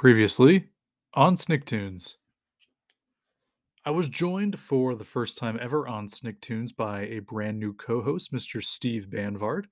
Previously on Sniktoons. I was joined for the first time ever on Sniktoons by a brand new co host, Mr. Steve Banvard.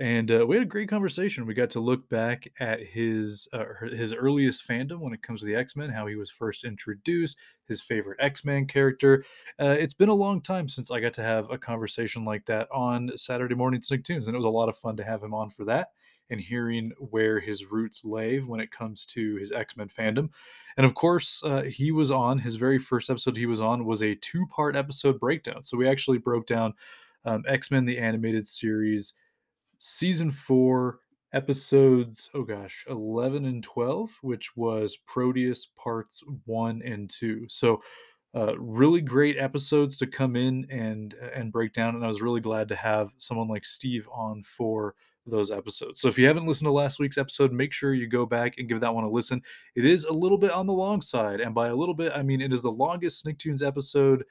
And uh, we had a great conversation. We got to look back at his uh, his earliest fandom when it comes to the X Men, how he was first introduced, his favorite X Men character. Uh, it's been a long time since I got to have a conversation like that on Saturday morning Sniktoons, and it was a lot of fun to have him on for that and hearing where his roots lay when it comes to his X Men fandom. And of course, uh, he was on his very first episode he was on was a two part episode breakdown. So we actually broke down um, X Men the animated series season four, episodes, oh gosh, 11 and 12, which was Proteus parts one and two. So, uh, really great episodes to come in and and break down and i was really glad to have someone like steve on for those episodes so if you haven't listened to last week's episode make sure you go back and give that one a listen it is a little bit on the long side and by a little bit i mean it is the longest sniktoons episode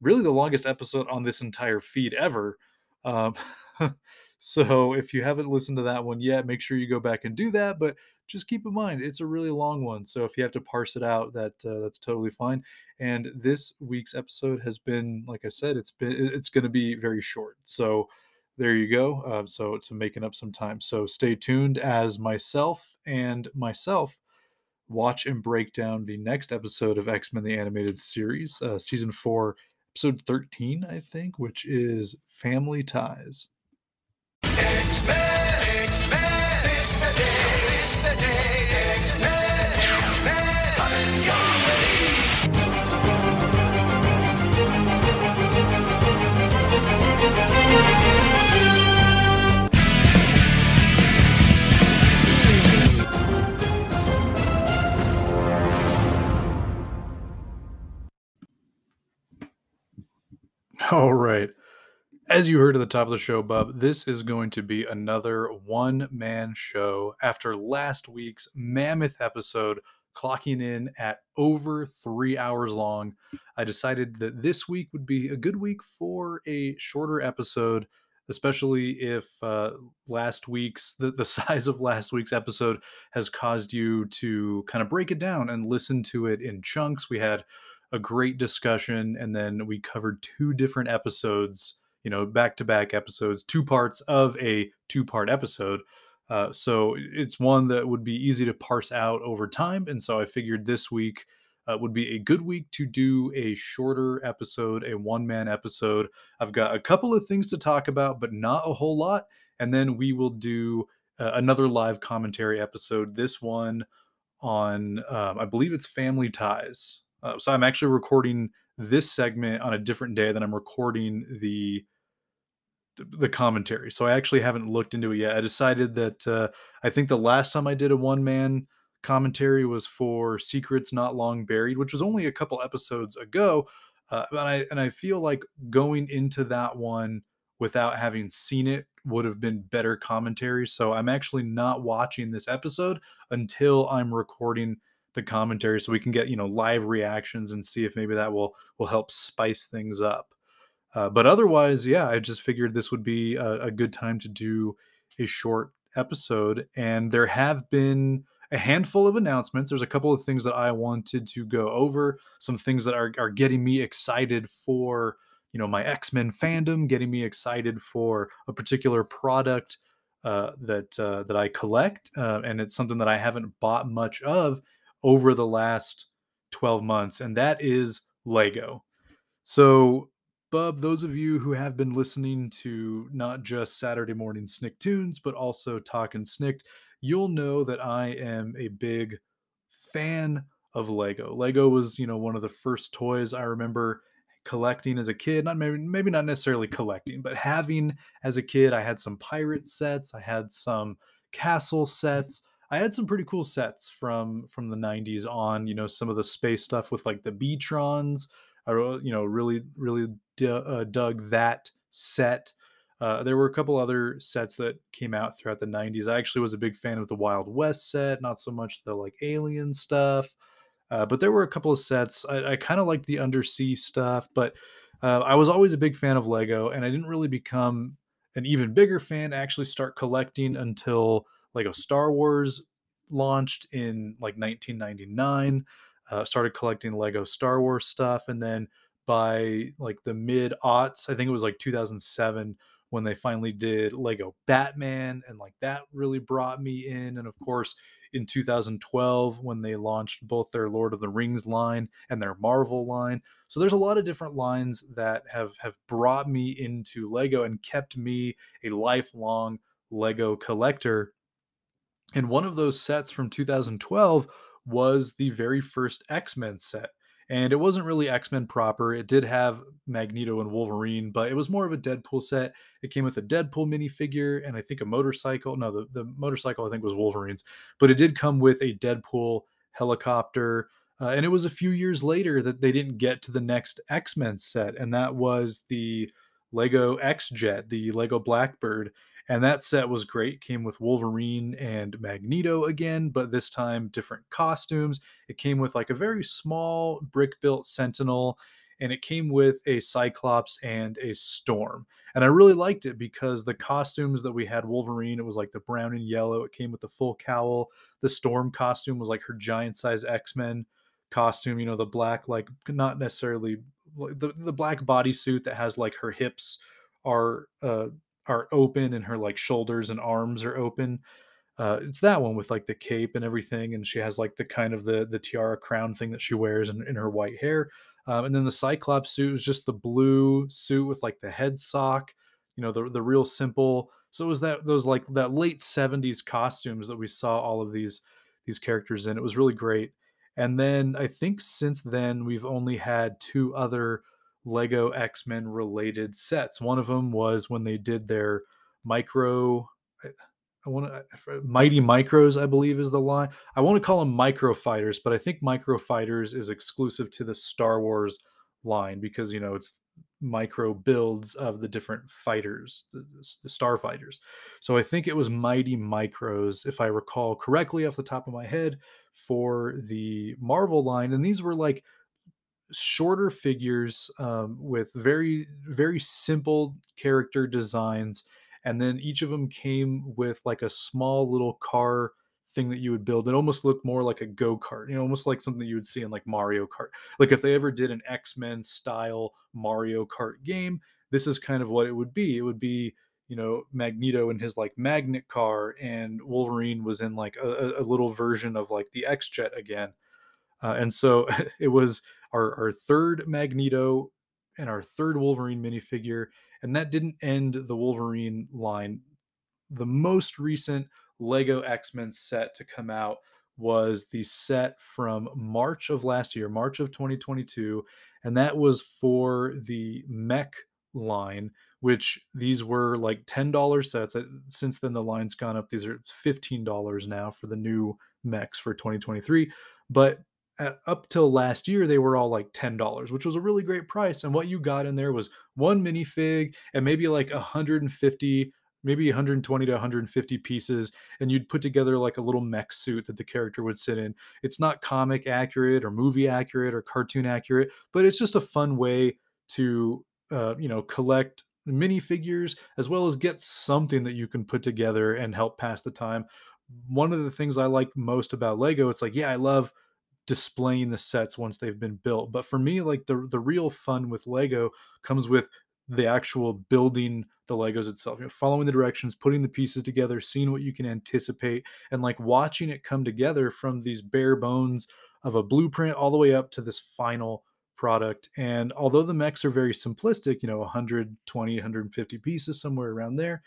really the longest episode on this entire feed ever um, So if you haven't listened to that one yet, make sure you go back and do that. But just keep in mind, it's a really long one. So if you have to parse it out, that uh, that's totally fine. And this week's episode has been, like I said, it's been it's going to be very short. So there you go. Uh, so it's making up some time. So stay tuned as myself and myself watch and break down the next episode of X Men the Animated Series, uh, season four, episode 13, I think, which is Family Ties. All As you heard at the top of the show, Bub, this is going to be another one man show after last week's mammoth episode, clocking in at over three hours long. I decided that this week would be a good week for a shorter episode, especially if uh, last week's, the, the size of last week's episode has caused you to kind of break it down and listen to it in chunks. We had a great discussion, and then we covered two different episodes you know, back to back episodes, two parts of a two part episode. Uh, so it's one that would be easy to parse out over time. And so I figured this week uh, would be a good week to do a shorter episode, a one man episode. I've got a couple of things to talk about, but not a whole lot. And then we will do uh, another live commentary episode. This one on, um, I believe it's Family Ties. Uh, so I'm actually recording this segment on a different day than I'm recording the the commentary. So I actually haven't looked into it yet. I decided that uh, I think the last time I did a one man commentary was for Secrets Not Long Buried, which was only a couple episodes ago. Uh, and I and I feel like going into that one without having seen it would have been better commentary. So I'm actually not watching this episode until I'm recording the commentary so we can get you know live reactions and see if maybe that will will help spice things up uh, but otherwise, yeah, I just figured this would be a, a, good time to do a short episode. And there have been a handful of announcements. There's a couple of things that I wanted to go over, some things that are, are getting me excited for, you know, my X Men fandom, getting me excited for a particular product uh, that uh, that I collect, uh, and it's something that I haven't bought much of over the last 12 months, and that is Lego. So Bub, those of you who have been listening to not just Saturday morning Sniktoons, but also Talkin' Snikt, you'll know that I am a big fan of Lego. Lego was, you know, one of the first toys I remember collecting as a kid. Not maybe maybe not necessarily collecting, but having as a kid. I had some pirate sets, I had some castle sets. I had some pretty cool sets from from the 90s on, you know, some of the space stuff with like the Beatrons I you know really really d- uh, dug that set. Uh, there were a couple other sets that came out throughout the 90s. I actually was a big fan of the Wild West set, not so much the like alien stuff. Uh, but there were a couple of sets. I, I kind of liked the undersea stuff, but uh, I was always a big fan of Lego, and I didn't really become an even bigger fan. Actually, start collecting until Lego Star Wars launched in like 1999. Uh, started collecting Lego Star Wars stuff, and then by like the mid aughts, I think it was like 2007 when they finally did Lego Batman, and like that really brought me in. And of course, in 2012 when they launched both their Lord of the Rings line and their Marvel line. So there's a lot of different lines that have have brought me into Lego and kept me a lifelong Lego collector. And one of those sets from 2012 was the very first X-Men set. And it wasn't really X-Men proper. It did have Magneto and Wolverine, but it was more of a Deadpool set. It came with a Deadpool minifigure and I think a motorcycle. No, the, the motorcycle I think was Wolverine's, but it did come with a Deadpool helicopter. Uh, and it was a few years later that they didn't get to the next X Men set, and that was the Lego X Jet, the Lego Blackbird. And that set was great. Came with Wolverine and Magneto again, but this time different costumes. It came with like a very small brick built Sentinel, and it came with a Cyclops and a Storm. And I really liked it because the costumes that we had Wolverine, it was like the brown and yellow. It came with the full cowl. The Storm costume was like her giant size X Men costume, you know, the black, like not necessarily the, the black bodysuit that has like her hips are uh are open and her like shoulders and arms are open. Uh, it's that one with like the cape and everything, and she has like the kind of the the tiara crown thing that she wears in, in her white hair. Um, and then the Cyclops suit was just the blue suit with like the head sock, you know, the the real simple. So it was that those like that late '70s costumes that we saw all of these these characters in. It was really great. And then I think since then we've only had two other Lego X Men related sets. One of them was when they did their micro. I, want to Mighty Micros, I believe, is the line. I want to call them Micro Fighters, but I think Micro Fighters is exclusive to the Star Wars line because you know it's micro builds of the different fighters, the, the star fighters. So I think it was Mighty Micros, if I recall correctly off the top of my head, for the Marvel line. And these were like shorter figures um, with very very simple character designs and then each of them came with like a small little car thing that you would build. It almost looked more like a go-kart you know almost like something you would see in like mario kart. Like if they ever did an x-men style mario kart game this is kind of what it would be. It would be you know magneto in his like magnet car and wolverine was in like a, a little version of like the x-jet again. Uh, and so it was our, our third Magneto and our third Wolverine minifigure. And that didn't end the Wolverine line. The most recent Lego X Men set to come out was the set from March of last year, March of 2022. And that was for the mech line, which these were like $10 sets. Uh, since then, the line's gone up. These are $15 now for the new mechs for 2023. But up till last year, they were all like $10, which was a really great price. And what you got in there was one minifig and maybe like 150, maybe 120 to 150 pieces. And you'd put together like a little mech suit that the character would sit in. It's not comic accurate or movie accurate or cartoon accurate, but it's just a fun way to, uh, you know, collect minifigures as well as get something that you can put together and help pass the time. One of the things I like most about Lego, it's like, yeah, I love displaying the sets once they've been built. But for me, like the the real fun with Lego comes with the actual building the Legos itself, you know, following the directions, putting the pieces together, seeing what you can anticipate, and like watching it come together from these bare bones of a blueprint all the way up to this final product. And although the mechs are very simplistic, you know, 120, 150 pieces, somewhere around there,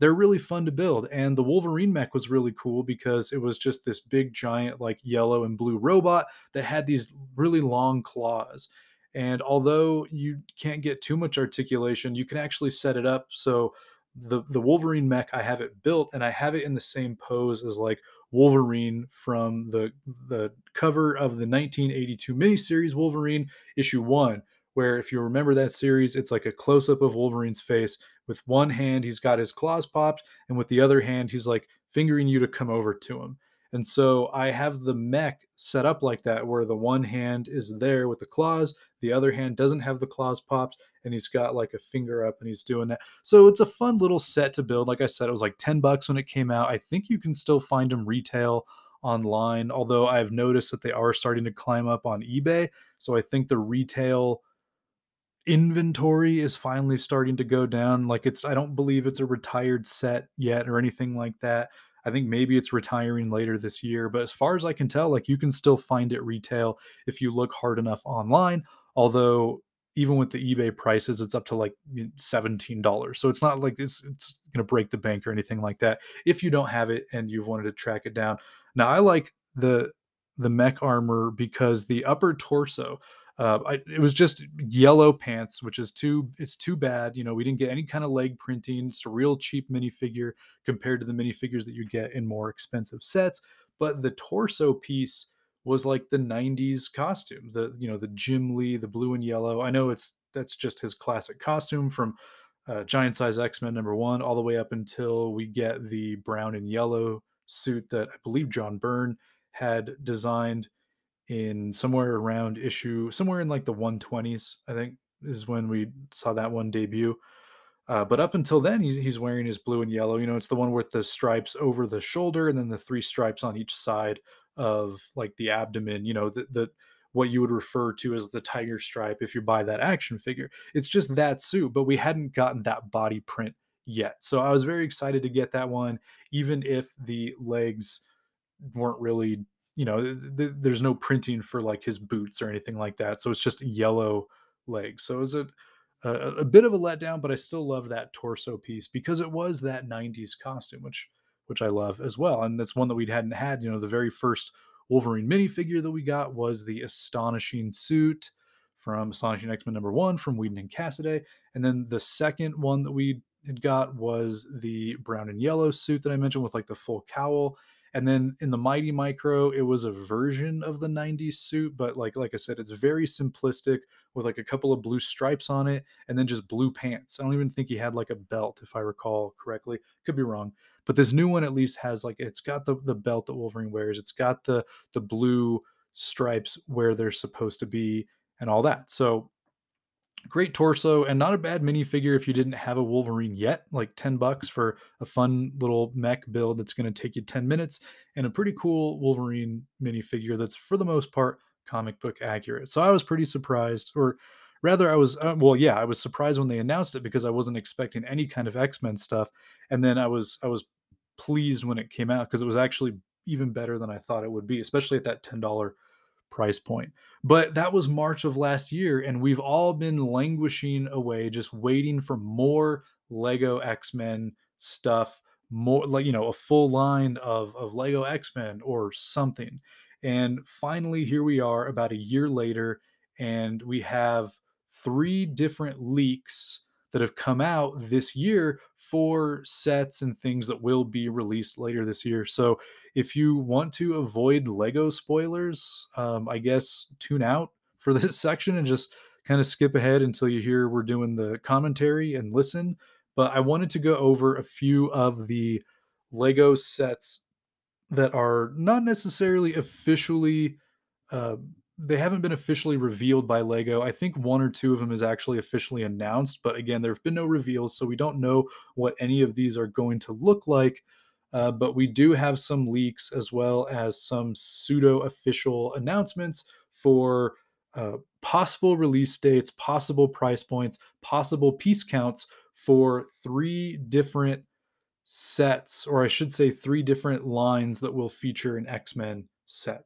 they're really fun to build. And the Wolverine mech was really cool because it was just this big, giant, like yellow and blue robot that had these really long claws. And although you can't get too much articulation, you can actually set it up so the the Wolverine mech I have it built and I have it in the same pose as like Wolverine from the the cover of the 1982 miniseries Wolverine issue 1 where if you remember that series it's like a close up of Wolverine's face with one hand he's got his claws popped and with the other hand he's like fingering you to come over to him. And so i have the mech set up like that where the one hand is there with the claws the other hand doesn't have the claws popped and he's got like a finger up and he's doing that. So it's a fun little set to build. Like i said it was like 10 bucks when it came out. I think you can still find them retail online, although I've noticed that they are starting to climb up on eBay. So I think the retail inventory is finally starting to go down. Like it's, I don't believe it's a retired set yet or anything like that. I think maybe it's retiring later this year, but as far as I can tell, like you can still find it retail if you look hard enough online. Although even with the eBay prices, it's up to like $17. So it's not like it's it's gonna break the bank or anything like that if you don't have it and you've wanted to track it down. Now I like the the mech armor because the upper torso uh, I, it was just yellow pants, which is too it's too bad. You know, we didn't get any kind of leg printing. It's a real cheap minifigure compared to the minifigures that you get in more expensive sets. But the torso piece was like the 90s costume. The you know, the Jim Lee, the blue and yellow. I know it's that's just his classic costume from uh, Giant Size X-Men number 1 all the way up until we get the brown and yellow suit that I believe John Byrne had designed in somewhere around issue somewhere in like the 120s i think is when we saw that one debut. Uh, but up until then he's, he's wearing his blue and yellow you know it's the one with the stripes over the shoulder and then the three stripes on each side of like the abdomen you know the, the what you would refer to as the tiger stripe if you buy that action figure. It's just that suit but we hadn't gotten that body print yet. So i was very excited to get that one even if the legs weren't really you know th- th- there's no printing for like his boots or anything like that so it's just yellow legs so it was a, a, bit of a letdown but i still love that torso piece because it was that 90s costume which which i love as well and that's one that we hadn't had you know the very first wolverine minifigure that we got was the astonishing suit from astonishing x-men number one from whedon and Cassaday. and then the second one that we had got was the brown and yellow suit that i mentioned with like the full cowl and then in the Mighty Micro, it was a version of the 90s suit, but like like I said, it's very simplistic with like a couple of blue stripes on it and then just blue pants. I don't even think he had like a belt, if I recall correctly. Could be wrong. But this new one at least has like it's got the, the belt that Wolverine wears. It's got the the blue stripes where they're supposed to be and all that. So great torso and not a bad minifigure if you didn't have a Wolverine yet. Like 10 bucks for a fun little mech build that's going to take you 10 minutes and a pretty cool Wolverine minifigure that's for the most part comic book accurate. So I was pretty surprised, or rather, I was, uh, well, yeah, I was surprised when they announced it because I wasn't expecting any kind of X Men stuff. And then I was, I was pleased when it came out because it was actually even better than I thought it would be, especially at that $10 price point. But that was March of last year, and we've all been languishing away, just waiting for more Lego X Men stuff, more like you know a full line of of Lego X Men or something. And finally, here we are, about a year later, and we have three different leaks that have come out this year for sets and things that will be released later this year. So if you want to avoid Lego spoilers, um, I guess tune out for this section and just kind of skip ahead until you hear we're doing the commentary and listen. But I wanted to go over a few of the Lego sets that are not necessarily officially uh, they haven't been officially revealed by Lego. I think one or two of them is actually officially announced, but again, there have been no reveals, so we don't know what any of these are going to look like. Uh, but we do have some leaks as well as some pseudo official announcements for uh, possible release dates, possible price points, possible piece counts for three different sets, or I should say, three different lines that will feature an X Men set.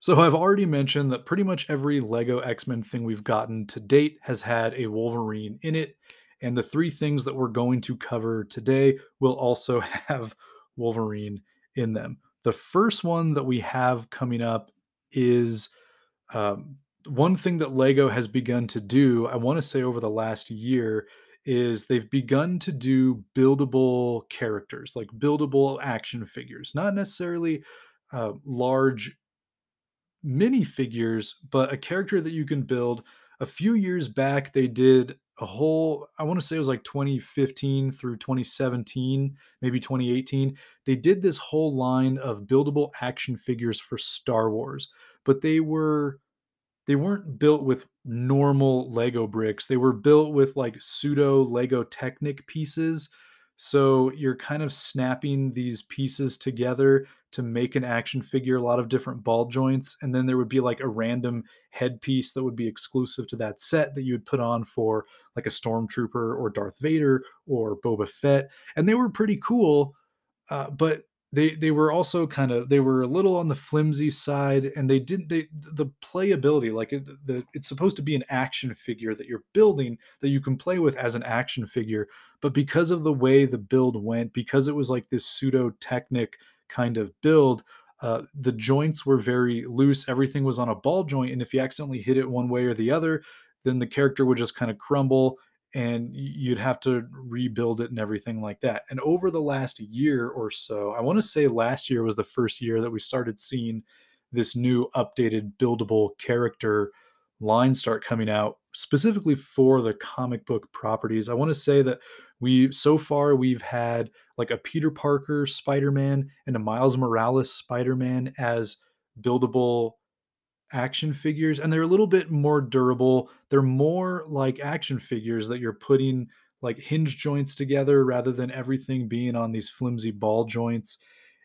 So I've already mentioned that pretty much every Lego X-Men thing we've gotten to date has had a Wolverine in it, and the three things that we're going to cover today will also have Wolverine in them. The first one that we have coming up is um, one thing that Lego has begun to do, I want to say over the last year, is they've begun to do buildable characters, like buildable action figures, not necessarily uh, large minifigures, but a character that you can build. A few years back, they did a whole, I want to say it was like 2015 through 2017, maybe 2018. They did this whole line of buildable action figures for Star Wars, but they were they weren't built with normal Lego bricks. They were built with like pseudo Lego Technic pieces. So you're kind of snapping these pieces together to make an action figure, a lot of different ball joints. And then there would be like a random headpiece that would be exclusive to that set that you would put on for like a Stormtrooper or Darth Vader or Boba Fett. And they were pretty cool. Uh, but they they were also kind of they were a little on the flimsy side and they didn't they the playability like it, the it's supposed to be an action figure that you're building that you can play with as an action figure but because of the way the build went because it was like this pseudo technic kind of build uh, the joints were very loose everything was on a ball joint and if you accidentally hit it one way or the other then the character would just kind of crumble and you'd have to rebuild it and everything like that. And over the last year or so, I want to say last year was the first year that we started seeing this new updated buildable character line start coming out specifically for the comic book properties. I want to say that we so far we've had like a Peter Parker Spider-Man and a Miles Morales Spider-Man as buildable action figures and they're a little bit more durable. They're more like action figures that you're putting like hinge joints together rather than everything being on these flimsy ball joints.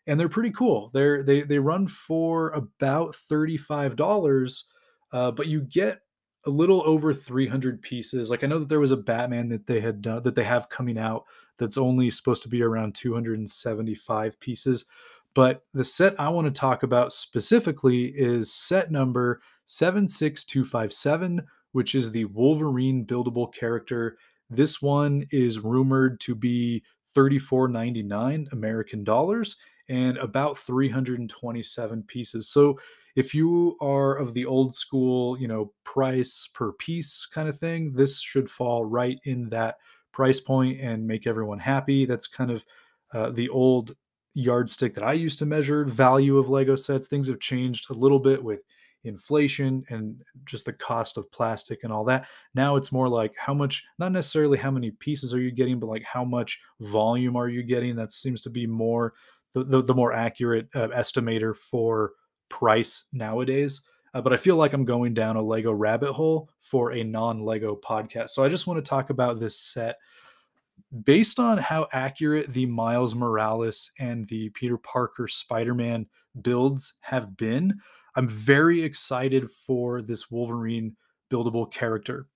And they're pretty cool. They're they they run for about $35, uh, but you get a little over 300 pieces. Like I know that there was a Batman that they had done that they have coming out that's only supposed to be around 275 pieces. But the set I want to talk about specifically is set number 76257, which is the Wolverine buildable character. This one is rumored to be 34.99 American dollars and about 327 pieces. So if you are of the old school, you know, price per piece kind of thing, this should fall right in that price point and make everyone happy. That's kind of uh, the old yardstick that I used to measure value of Lego sets. Things have changed a little bit with inflation and just the cost of plastic and all that. Now it's more like how much, not necessarily how many pieces are you getting, but like how much volume are you getting. That seems to be more the, the, the more accurate uh, estimator for price nowadays. Uh, but I feel like I'm going down a Lego rabbit hole for a non Lego podcast. So I just want to talk about this set based on how accurate the Miles Morales and the Peter Parker Spider Man builds have been, I'm very excited for this Wolverine buildable character.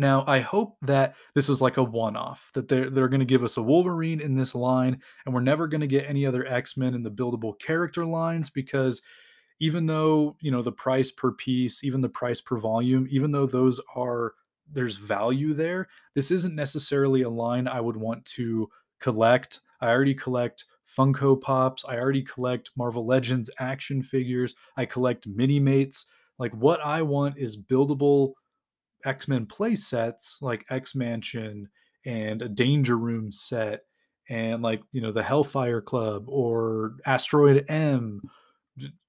Now, I hope that this is like a one off, that they're, they're going to give us a Wolverine in this line, and we're never going to get any other X Men in the buildable character lines because even though, you know, the price per piece, even the price per volume, even though those are there's value there. This isn't necessarily a line I would want to collect. I already collect Funko Pops. I already collect Marvel Legends action figures. I collect mini mates. Like what I want is buildable X-Men play sets like X Mansion and a Danger Room set and like, you know, the Hellfire Club or Asteroid M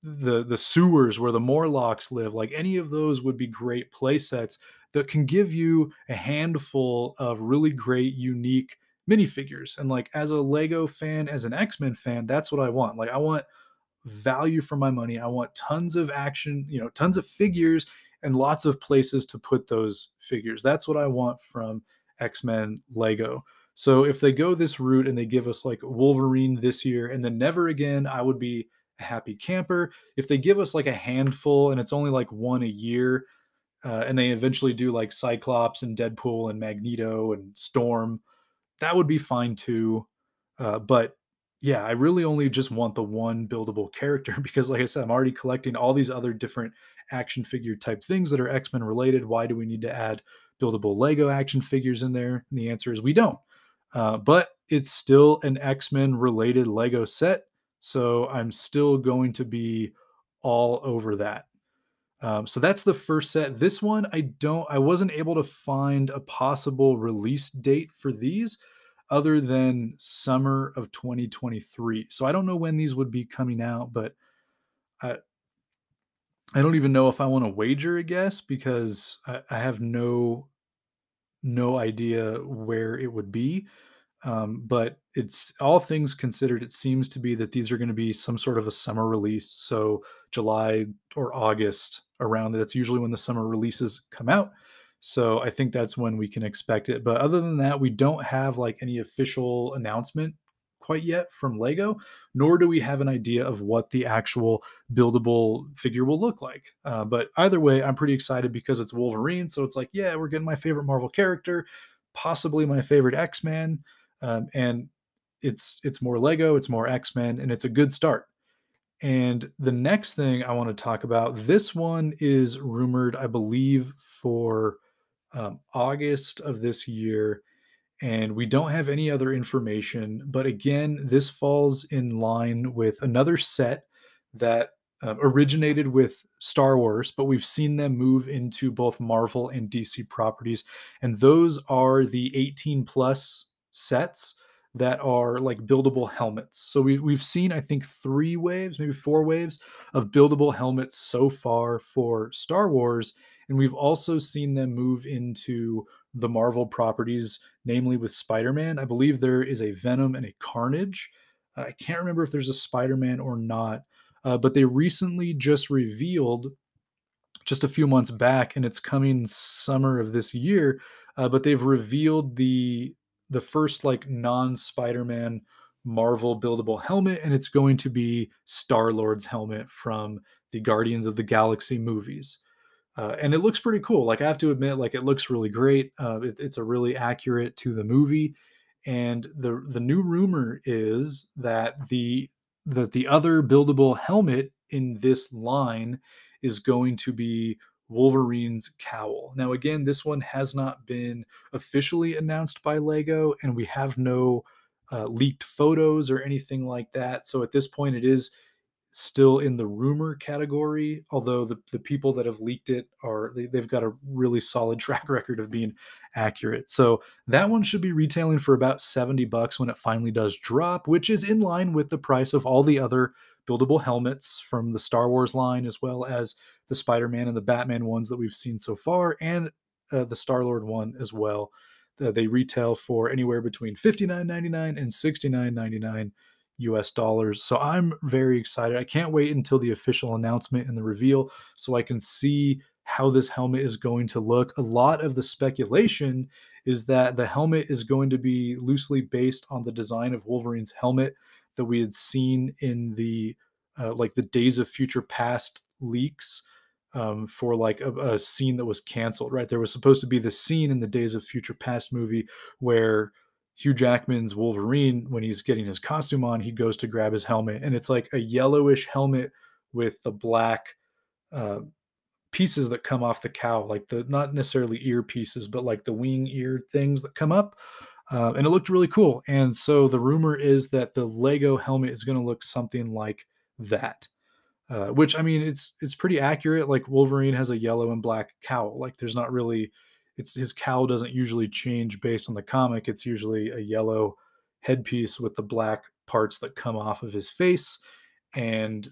the the sewers where the Morlocks live, like any of those would be great play sets that can give you a handful of really great, unique minifigures. And like as a Lego fan, as an X-Men fan, that's what I want. Like I want value for my money. I want tons of action, you know, tons of figures and lots of places to put those figures. That's what I want from X-Men Lego. So if they go this route and they give us like Wolverine this year and then never again, I would be happy camper. If they give us like a handful and it's only like one a year, uh, and they eventually do like Cyclops and Deadpool and Magneto and Storm, that would be fine too. Uh, but yeah, I really only just want the one buildable character because, like I said, I'm already collecting all these other different action figure type things that are X Men related. Why do we need to add buildable Lego action figures in there? And the answer is we don't. Uh, but it's still an X Men related Lego set. So I'm still going to be all over that. Um, so that's the first set. This one, I don't, I wasn't able to find a possible release date for these other than summer of 2023. So I don't know when these would be coming out, but I, I don't even know if I want to wager a guess because I, I have no, no idea where it would be. Um, but it's all things considered, it seems to be that these are going to be some sort of a summer release. So July or August around that's usually when the summer releases come out. So I think that's when we can expect it. But other than that, we don't have like any official announcement quite yet from Lego, nor do we have an idea of what the actual buildable figure will look like. Uh, but either way, I'm pretty excited because it's Wolverine. So it's like, yeah, we're getting my favorite Marvel character, possibly my favorite X Man, um, and it's it's more Lego, it's more X Men, and it's a good start. And the next thing I want to talk about, this one is rumored, I believe, for um, August of this year. And we don't have any other information. But again, this falls in line with another set that uh, originated with Star Wars, but we've seen them move into both Marvel and DC properties. And those are the 18 plus sets that are like buildable helmets. So we, we've seen, I think, three waves, maybe four waves of buildable helmets so far for Star Wars. And we've also seen them move into the Marvel properties, namely with Spider Man. I believe there is a Venom and a Carnage. Uh, I can't remember if there's a Spider Man or not, uh, but they recently just revealed just a few months back, and it's coming summer of this year. Uh, but they've revealed the the first like non Spider-Man Marvel buildable helmet, and it's going to be Star Lord's helmet from the Guardians of the Galaxy movies. Uh, and it looks pretty cool. Like I have to admit, like it looks really great. Uh, it, it's a really accurate to the movie. And the the new rumor is that the that the other buildable helmet in this line is going to be Wolverine's cowl. Now, again, this one has not been officially announced by LEGO, and we have no uh, leaked photos or anything like that. So at this point, it is still in the rumor category although the, the people that have leaked it are they, they've got a really solid track record of being accurate so that one should be retailing for about 70 bucks when it finally does drop which is in line with the price of all the other buildable helmets from the star wars line as well as the spider-man and the batman ones that we've seen so far and uh, the star lord one as well uh, they retail for anywhere between 59.99 and 69.99 US dollars. So I'm very excited. I can't wait until the official announcement and the reveal so I can see how this helmet is going to look. A lot of the speculation is that the helmet is going to be loosely based on the design of Wolverine's helmet that we had seen in the uh, like the Days of Future Past leaks um, for like a, a scene that was canceled. Right, there was supposed to be the scene in the Days of Future Past movie where Hugh Jackman's Wolverine, when he's getting his costume on, he goes to grab his helmet, and it's like a yellowish helmet with the black uh, pieces that come off the cow, like the not necessarily ear pieces, but like the wing ear things that come up. Uh, and it looked really cool. And so the rumor is that the Lego helmet is going to look something like that. Uh, which I mean, it's it's pretty accurate. Like Wolverine has a yellow and black cowl. Like there's not really it's his cowl doesn't usually change based on the comic. It's usually a yellow headpiece with the black parts that come off of his face, and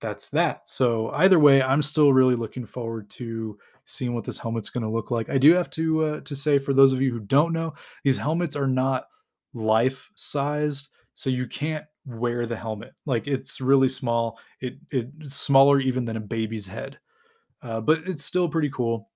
that's that. So either way, I'm still really looking forward to seeing what this helmet's going to look like. I do have to uh, to say for those of you who don't know, these helmets are not life sized, so you can't wear the helmet. Like it's really small. It it's smaller even than a baby's head, uh, but it's still pretty cool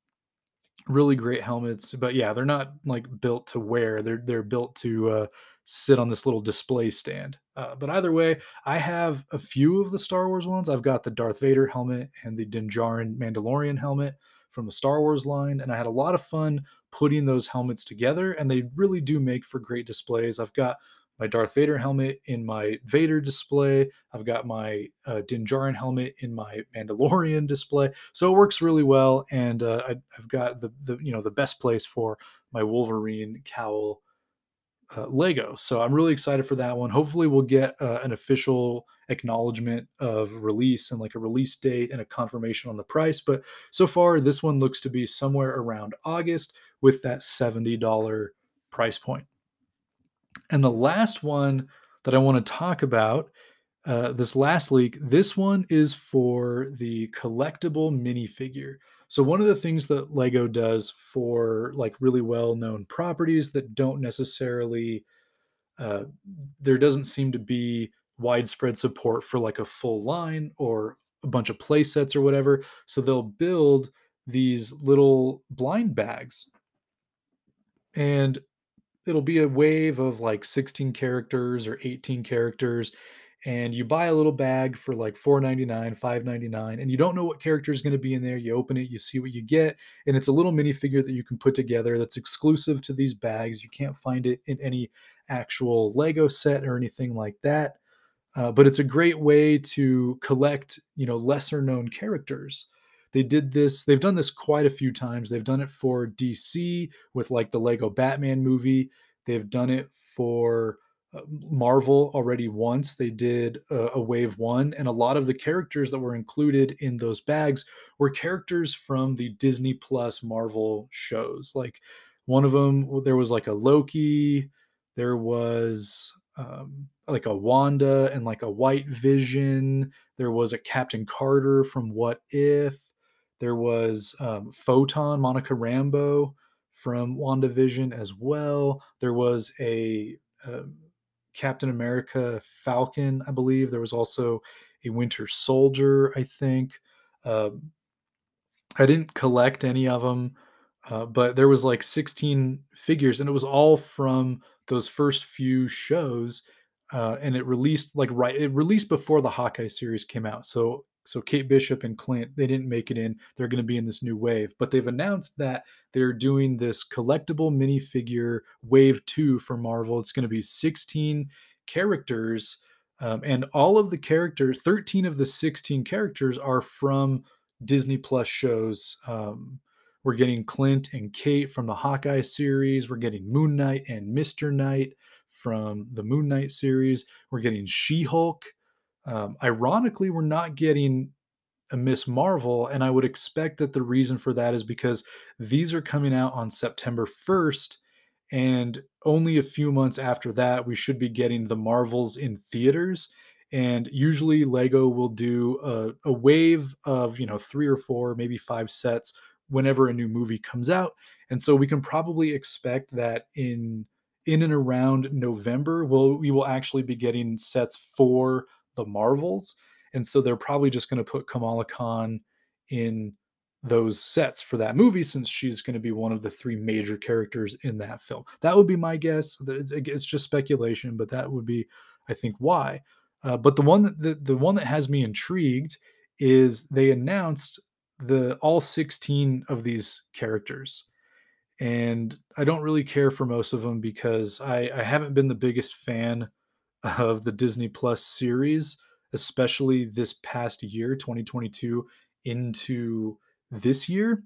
really great helmets but yeah they're not like built to wear they're they're built to uh, sit on this little display stand uh, but either way i have a few of the star wars ones i've got the darth vader helmet and the Din Djarin mandalorian helmet from the star wars line and i had a lot of fun putting those helmets together and they really do make for great displays i've got my Darth Vader helmet in my Vader display. I've got my uh, Din Djarin helmet in my Mandalorian display. So it works really well, and uh, I, have got the the you know the best place for my Wolverine cowl uh, Lego. So I'm really excited for that one. Hopefully, we'll get uh, an official acknowledgement of release and like a release date and a confirmation on the price. But so far, this one looks to be somewhere around August with that $70 price point. And the last one that I want to talk about, uh, this last leak, this one is for the collectible minifigure. So one of the things that Lego does for like really well-known properties that don't necessarily uh, there doesn't seem to be widespread support for like a full line or a bunch of play sets or whatever. So they'll build these little blind bags. And it'll be a wave of like 16 characters or 18 characters and you buy a little bag for like 4.99 5.99 and you don't know what character is going to be in there you open it you see what you get and it's a little minifigure that you can put together that's exclusive to these bags you can't find it in any actual lego set or anything like that uh, but it's a great way to collect you know lesser known characters they did this they've done this quite a few times. They've done it for dc with like the lego batman movie. They've done it for uh, marvel already once. They did a, a, wave one and a lot of the characters that were included in those bags were characters from the disney plus marvel shows. Like one of them there was like a loki there was um, like a wanda and like a white vision. There was a captain carter from what if there was um, Photon, Monica Rambeau from WandaVision as well. There was a um, Captain America Falcon, I believe. There was also a Winter Soldier, I think. Um, I didn't collect any of them, uh, but there was like 16 figures, and it was all from those first few shows. Uh, and it released like right, it released before the Hawkeye series came out. So so Kate Bishop and Clint, they didn't make it in. They're going to be in this new wave, but they've announced that they're doing this collectible minifigure wave two for Marvel. It's going to be 16 characters, um, and all of the characters, 13 of the 16 characters, are from Disney Plus shows. Um, we're getting Clint and Kate from the Hawkeye series. We're getting Moon Knight and Mister Knight from the Moon Knight series. We're getting She Hulk um, ironically, we're not getting a Miss Marvel, and I would expect that the reason for that is because these are coming out on September 1st, and only a few months after that, we should be getting the Marvels in theaters. And usually, Lego will do a, a wave of you know three or four, maybe five sets whenever a new movie comes out, and so we can probably expect that in in and around November, we'll, we will actually be getting sets for the Marvels. And so they're probably just going to put Kamala Khan in those sets for that movie since she's going to be one of the three major characters in that film. That would be my guess. It's just speculation, but that would be, I think, why. Uh, but the one that the, the one that has me intrigued is they announced the all 16 of these characters and i don't really care for most of them because i, I haven't been the biggest fan of the Disney Plus series, especially this past year, 2022, into this year.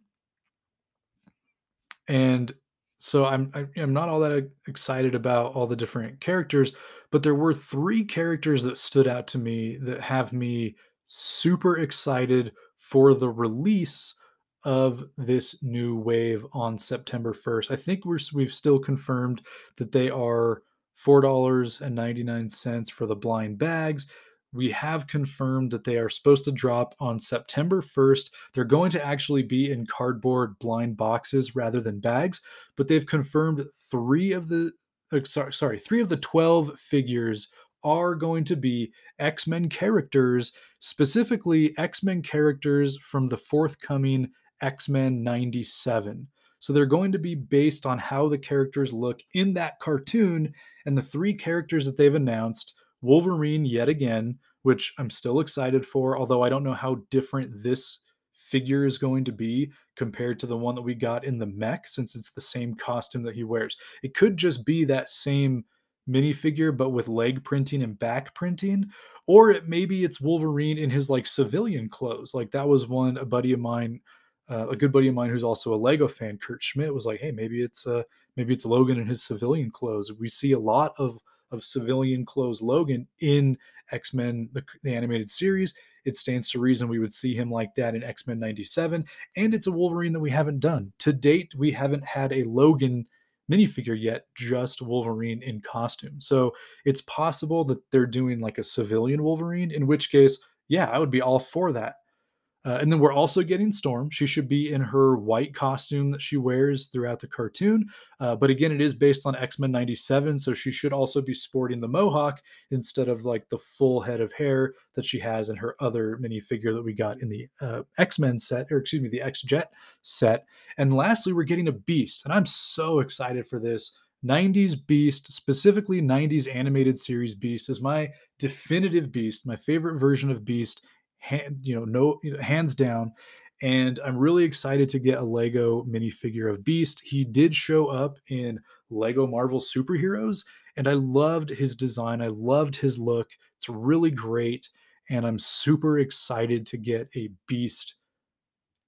And so I'm I'm not all that excited about all the different characters, but there were three characters that stood out to me that have me super excited for the release of this new wave on September 1st. I think we're we've still confirmed that they are $4.99 for the blind bags. We have confirmed that they are supposed to drop on September 1st. They're going to actually be in cardboard blind boxes rather than bags, but they've confirmed three of the uh, sorry, three of the 12 figures are going to be X Men characters, specifically X Men characters from the forthcoming X Men 97. So they're going to be based on how the characters look in that cartoon. And the three characters that they've announced Wolverine, yet again, which I'm still excited for, although I don't know how different this figure is going to be compared to the one that we got in the mech, since it's the same costume that he wears. It could just be that same minifigure, but with leg printing and back printing. Or it maybe it's Wolverine in his like civilian clothes. Like that was one a buddy of mine uh, a good buddy of mine who's also a Lego fan, Kurt Schmidt, was like, "Hey, maybe it's uh, maybe it's Logan in his civilian clothes." We see a lot of of civilian clothes Logan in X Men the, the animated series. It stands to reason we would see him like that in X Men '97, and it's a Wolverine that we haven't done to date. We haven't had a Logan minifigure yet, just Wolverine in costume. So it's possible that they're doing like a civilian Wolverine, in which case, yeah, I would be all for that. Uh, and then we're also getting Storm. She should be in her white costume that she wears throughout the cartoon. Uh, but again, it is based on X Men 97. So she should also be sporting the mohawk instead of like the full head of hair that she has in her other minifigure that we got in the uh, X Men set, or excuse me, the X Jet set. And lastly, we're getting a Beast. And I'm so excited for this. 90s Beast, specifically 90s animated series Beast, is my definitive Beast, my favorite version of Beast hand, you know, no you know, hands down. And I'm really excited to get a Lego minifigure of Beast. He did show up in Lego Marvel Superheroes, and I loved his design. I loved his look. It's really great. And I'm super excited to get a Beast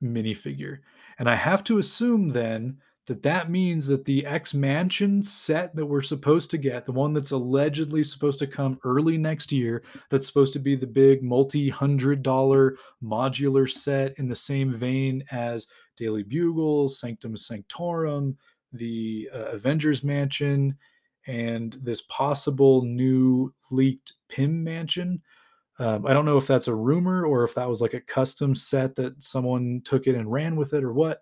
minifigure. And I have to assume then that that means that the X Mansion set that we're supposed to get, the one that's allegedly supposed to come early next year, that's supposed to be the big multi hundred dollar modular set in the same vein as Daily Bugle, Sanctum Sanctorum, the uh, Avengers Mansion, and this possible new leaked Pym Mansion. Um, I don't know if that's a rumor or if that was like a custom set that someone took it and ran with it or what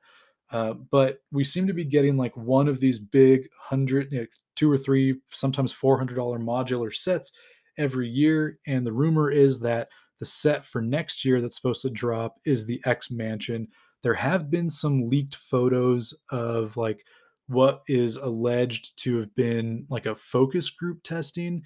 uh, but we seem to be getting like one of these big hundred, you know, two or three, sometimes four hundred dollar modular sets every year. And the rumor is that the set for next year that's supposed to drop is the X Mansion. There have been some leaked photos of like what is alleged to have been like a focus group testing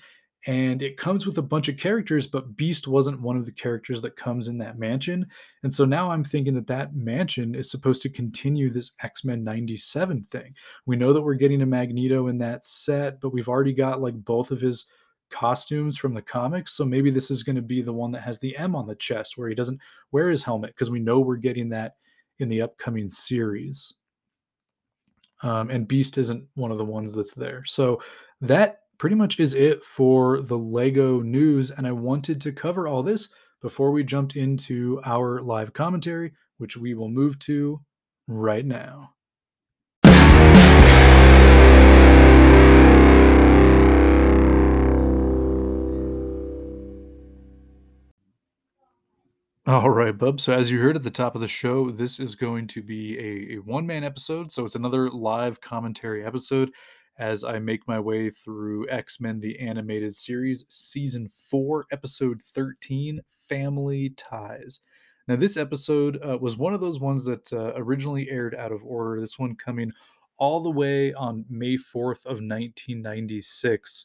and it comes with a bunch of characters but beast wasn't one of the characters that comes in that mansion. And so now i'm thinking that that mansion is supposed to continue this x-men 97 thing. We know that we're getting a magneto in that set but we've already got like both of his costumes from the comics. So maybe this is going to be the one that has the m on the chest where he doesn't wear his helmet because we know we're getting that in the upcoming series. Um, and beast isn't one of the ones that's there. So that pretty much is it for the Lego news. And I wanted to cover all this before we jumped into our live commentary, which we will move to right now. All right, Bub. So, as you heard at the top of the show, this is going to be a, a one man episode. So, it's another live commentary episode as I make my way through X Men the Animated Series, Season 4, Episode 13 Family Ties. Now, this episode uh, was one of those ones that uh, originally aired out of order, this one coming all the way on May 4th of 1996.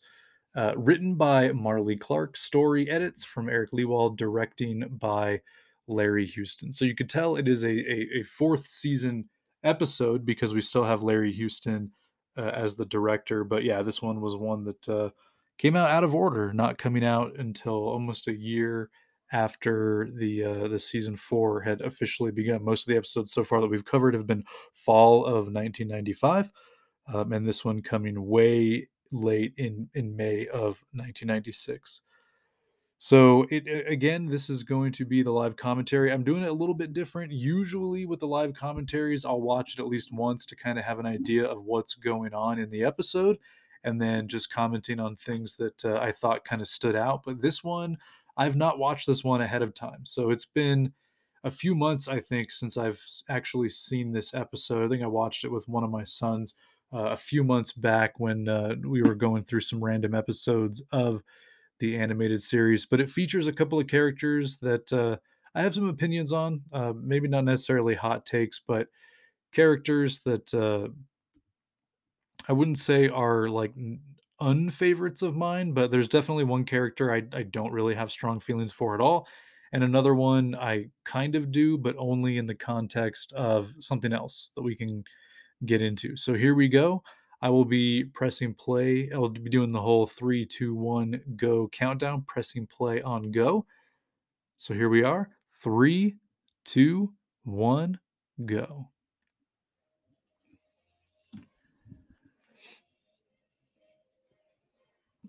Uh, written by Marley Clark, story edits from Eric Lewald, directing by Larry Houston. So you could tell it is a, a, a fourth season episode because we still have Larry Houston uh, as the director. But yeah, this one was one that uh, came out out of order, not coming out until almost a year after the uh, the season four had officially begun. Most of the episodes so far that we've covered have been fall of 1995, um, and this one coming way late in in May of 1996. So it again, this is going to be the live commentary. I'm doing it a little bit different. Usually with the live commentaries, I'll watch it at least once to kind of have an idea of what's going on in the episode, and then just commenting on things that uh, I thought kind of stood out. But this one, I've not watched this one ahead of time, so it's been a few months, I think, since I've actually seen this episode. I think I watched it with one of my sons uh, a few months back when uh, we were going through some random episodes of the animated series, but it features a couple of characters that uh, I have some opinions on. Uh, maybe not necessarily hot takes, but characters that uh, I wouldn't say are like unfavorites of mine, but there's definitely one character I, I don't really have strong feelings for at all. And another one I kind of do, but only in the context of something else that we can get into. So here we go. I will be pressing play. I will be doing the whole three, two, one, go countdown, pressing play on go. So here we are. Three, two, one, go.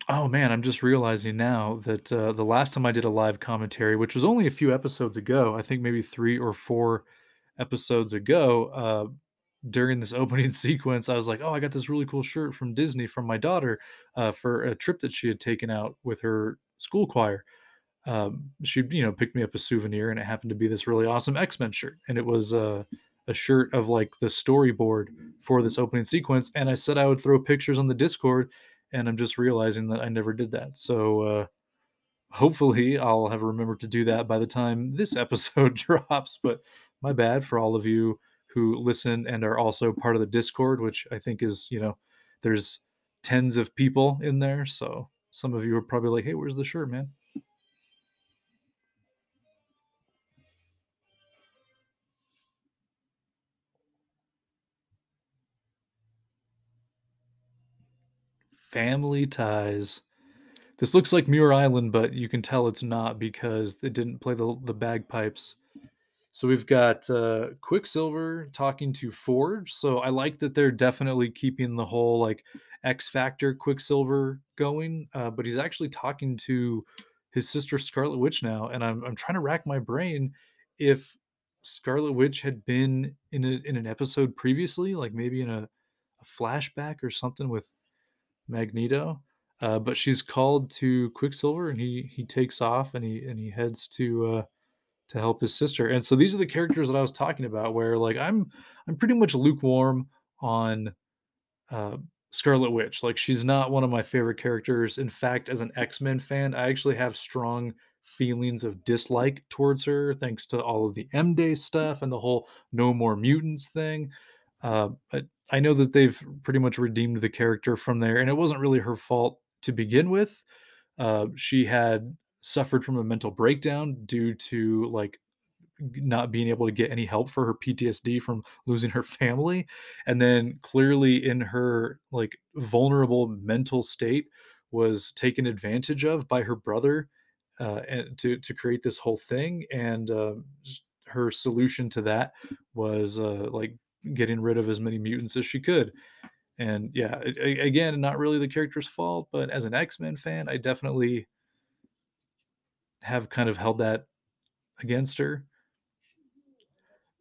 Oh man, I'm just realizing now that uh, the last time I did a live commentary, which was only a few episodes ago, I think maybe three or four episodes ago, uh, during this opening sequence, I was like, "Oh, I got this really cool shirt from Disney from my daughter uh, for a trip that she had taken out with her school choir." um, she you know picked me up a souvenir, and it happened to be this really awesome X Men shirt, and it was uh, a shirt of like the storyboard for this opening sequence. And I said I would throw pictures on the Discord, and I'm just realizing that I never did that. So uh, hopefully I'll have remembered to do that by the time this episode drops. But my bad for all of you who listen and are also part of the Discord, which I think is, you know, there's tens of people in there. So some of you are probably like, hey, where's the shirt, man? Family ties. This looks like Muir Island, but you can tell it's not because it didn't play the, the bagpipes. So we've got uh, Quicksilver talking to Forge. So I like that they're definitely keeping the whole like X Factor Quicksilver going, uh, but he's actually talking to his sister Scarlet Witch now, and I'm I'm trying to rack my brain if Scarlet Witch had been in a, in an episode previously, like maybe in a, a flashback or something with Magneto. Uh, but she's called to Quicksilver, and he he takes off and he and he heads to uh, to help his sister. And so these are the characters that I was talking about, where like I'm I'm pretty much lukewarm on uh, Scarlet Witch. Like she's not one of my favorite characters. In fact, as an X Men fan, I actually have strong feelings of dislike towards her, thanks to all of the M Day stuff and the whole No More Mutants thing. Uh, but I know that they've pretty much redeemed the character from there, and it wasn't really her fault to begin with. Uh, she had suffered from a mental breakdown due to like not being able to get any help for her PTSD from losing her family and then clearly in her like vulnerable mental state was taken advantage of by her brother uh, and to to create this whole thing and uh, her solution to that was uh, like getting rid of as many mutants as she could. And yeah again not really the character's fault but as an x-men fan i definitely have kind of held that against her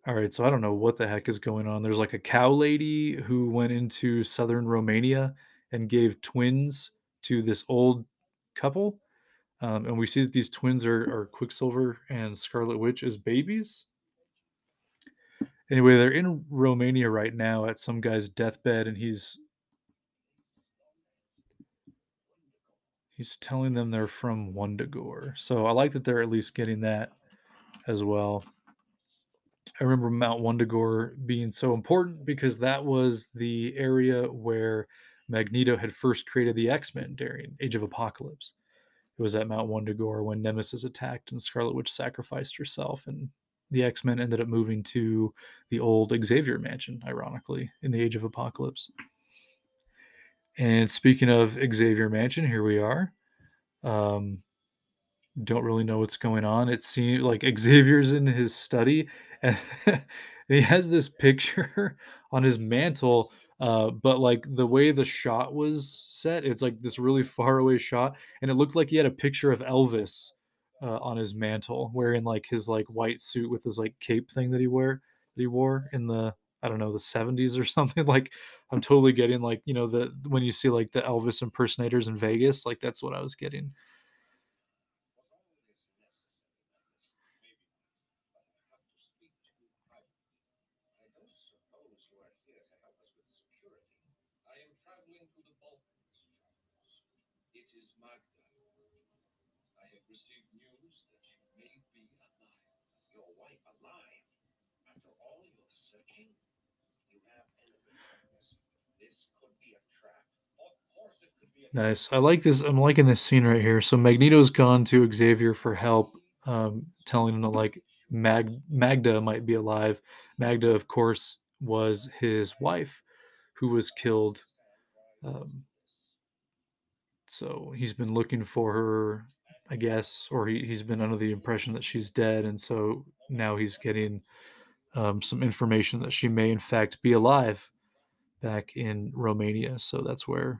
all right, so I don't know what the heck is going on. There's like a cow lady who went into southern Romania and gave twins to this old couple. Um, and we see that these twins are, are Quicksilver and Scarlet Witch as babies. Anyway, they're in Romania right now at some guy's deathbed, and he's he's telling them they're from Wundagore. So I like that they're at least getting that as well. I remember Mount Wundagore being so important because that was the area where Magneto had first created the X Men during Age of Apocalypse. It was at Mount Wundagore when Nemesis attacked and Scarlet Witch sacrificed herself, and the X Men ended up moving to the old Xavier mansion, ironically, in the Age of Apocalypse. And speaking of Xavier Mansion, here we are. Um, don't really know what's going on. It seems like Xavier's in his study and he has this picture on his mantle uh, but like the way the shot was set, it's like this really far away shot, and it looked like he had a picture of Elvis uh, on his mantle, wearing like his like white suit with his like cape thing that he wear that he wore in the I don't know the 70s or something. Like I'm totally getting like you know the when you see like the Elvis impersonators in Vegas, like that's what I was getting. Nice. I like this. I'm liking this scene right here. So Magneto's gone to Xavier for help, um, telling him that like Mag Magda might be alive. Magda, of course, was his wife, who was killed. Um, so he's been looking for her, I guess, or he, he's been under the impression that she's dead, and so now he's getting um, some information that she may in fact be alive back in Romania. So that's where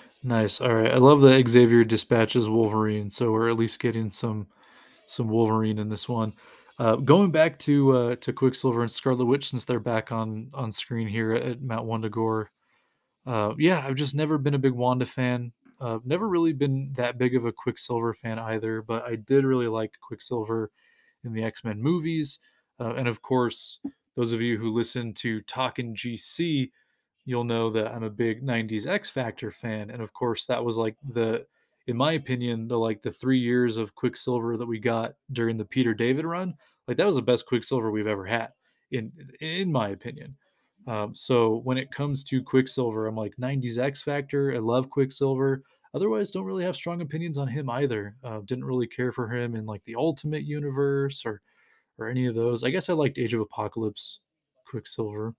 nice. All right. I love that Xavier dispatches Wolverine, so we're at least getting some some Wolverine in this one. Uh, going back to uh, to Quicksilver and Scarlet Witch, since they're back on on screen here at Mount Wundagore. Uh, yeah, I've just never been a big Wanda fan. Uh, never really been that big of a Quicksilver fan either, but I did really like Quicksilver in the X Men movies. Uh, and of course, those of you who listen to Talking GC, you'll know that I'm a big 90s X Factor fan. And of course, that was like the, in my opinion, the like the three years of Quicksilver that we got during the Peter David run. Like that was the best Quicksilver we've ever had, in in my opinion. Um, so when it comes to Quicksilver, I'm like 90s X Factor. I love Quicksilver. Otherwise, don't really have strong opinions on him either. Uh, didn't really care for him in like the Ultimate Universe or or any of those. I guess I liked Age of Apocalypse Quicksilver.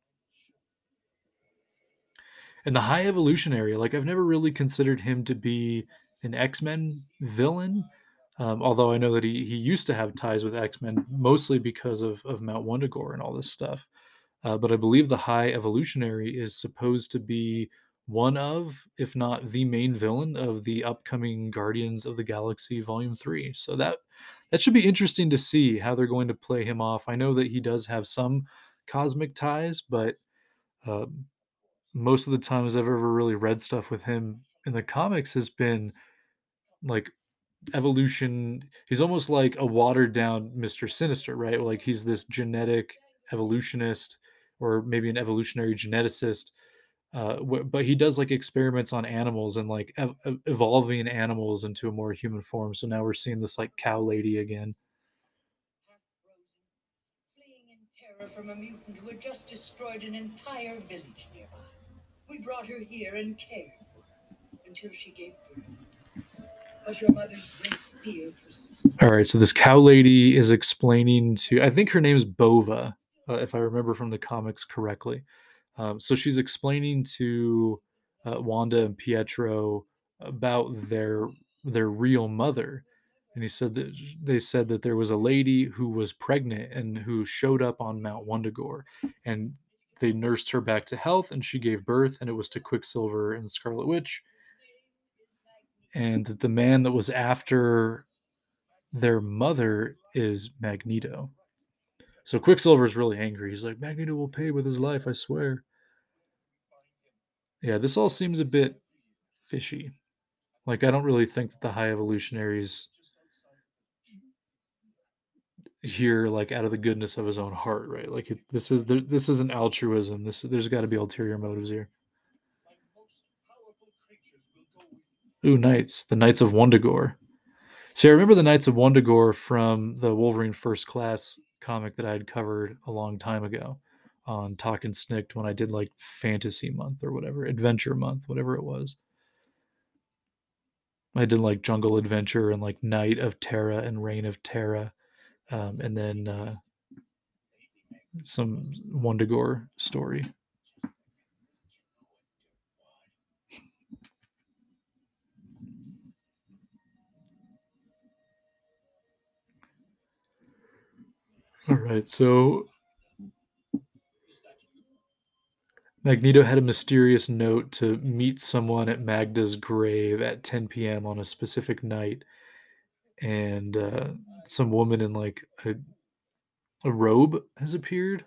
And the High Evolutionary, like I've never really considered him to be an X Men villain. Um, although I know that he he used to have ties with X Men, mostly because of of Mount Wundagore and all this stuff. Uh, but I believe the High Evolutionary is supposed to be one of, if not the main villain of the upcoming Guardians of the Galaxy Volume Three. So that that should be interesting to see how they're going to play him off. I know that he does have some cosmic ties, but uh, most of the times I've ever really read stuff with him in the comics has been like evolution. He's almost like a watered down Mister Sinister, right? Like he's this genetic evolutionist or maybe an evolutionary geneticist. Uh, but he does like experiments on animals and like ev- evolving animals into a more human form. So now we're seeing this like cow lady again. fleeing in terror from a mutant who had just destroyed an entire village nearby. We brought her here and cared for her until she gave birth. But your mother's great fear persisted. All right, so this cow lady is explaining to I think her name's Bova, uh, if I remember from the comics correctly. Um, so she's explaining to uh, Wanda and Pietro about their their real mother, and he said that they said that there was a lady who was pregnant and who showed up on Mount Wundagore, and they nursed her back to health, and she gave birth, and it was to Quicksilver and Scarlet Witch, and the man that was after their mother is Magneto. So Quicksilver's really angry. He's like, Magneto will pay with his life, I swear. Yeah, this all seems a bit fishy. Like, I don't really think that the High Evolutionaries here, like, out of the goodness of his own heart, right? Like, it, this is there, this is an altruism. This there's got to be ulterior motives here. Ooh, Knights, the Knights of Wundagore. See, I remember the Knights of Wundagore from the Wolverine First Class comic that I had covered a long time ago on Talkin' Snikt when I did like Fantasy Month or whatever, Adventure Month, whatever it was. I did like Jungle Adventure and like Night of Terra and Reign of Terra, um, and then uh, some Wundagore story. All right, so Magneto had a mysterious note to meet someone at Magda's grave at 10 p.m. on a specific night, and uh, some woman in like a, a robe has appeared,